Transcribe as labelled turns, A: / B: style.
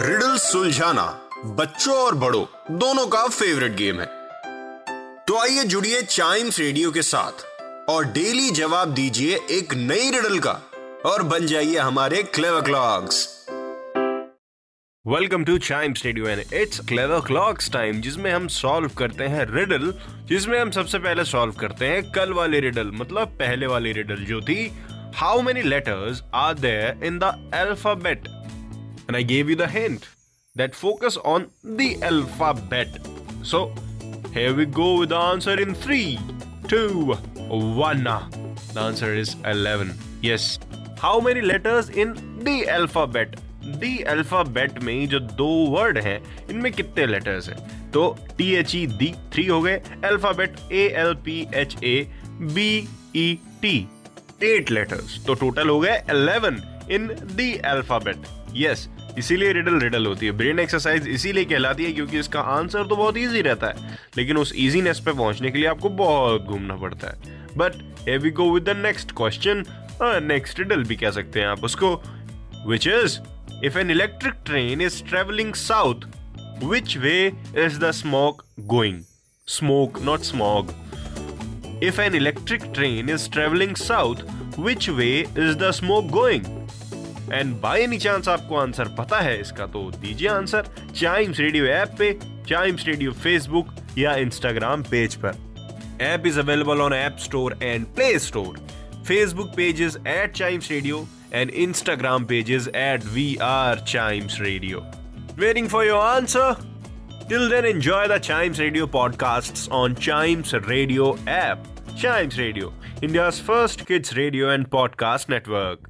A: Riddle सुलझाना बच्चों और बड़ों, दोनों का फेवरेट गेम है। तो आइए जुड़िए चाइम्स रेडियो के साथ और डेली जवाब दीजिए एक नई रिडल का और बन जाइए हमारे clever clocks
B: welcome to Chimes Radio and it's clever clocks time जिसमें हम सॉल्व करते हैं रिडल जिसमें हम सबसे पहले सॉल्व करते हैं कल वाली रिडल मतलब पहले वाली रिडल जो थी। How many letters are there in the alphabet and I gave you the hint that focus on the alphabet. So here we go with the answer in three, two, one. The answer is 11. Yes. How many letters in the alphabet? The alphabet में जो दो word हैं इनमें कितने letters हैं तो T H E दी three हो गए alphabet A L P H A B E T eight letters. तो टोटल हो गए 11 इन द अल्फ़ाबेट। यस इसीलिए रिडल रिडल होती है। ब्रेन एक्सरसाइज इसीलिए कहलाती है क्योंकि इसका आंसर तो बहुत इजी रहता है। लेकिन उस इजीनेस पे पहुँचने के लिए आपको बहुत घूमना पड़ता है। But we go with the next question next riddle भी कह सकते हैं आप उसको। Which is if an electric train is travelling south which way is the smoke going smoke not smog If an electric train is traveling south, which way is the smoke going? And by any chance आपको answer पता है इसका तो दीजिए answer Chimes radio app पे Chimes radio Facebook या Instagram page पर। App is available on app store and play store Facebook pages at Chimes Radio and Instagram pages at we are Chimes Radio waiting for your answer Till then, enjoy the Chimes Radio podcasts on Chimes Radio app. Chimes Radio, India's first kids radio and podcast network.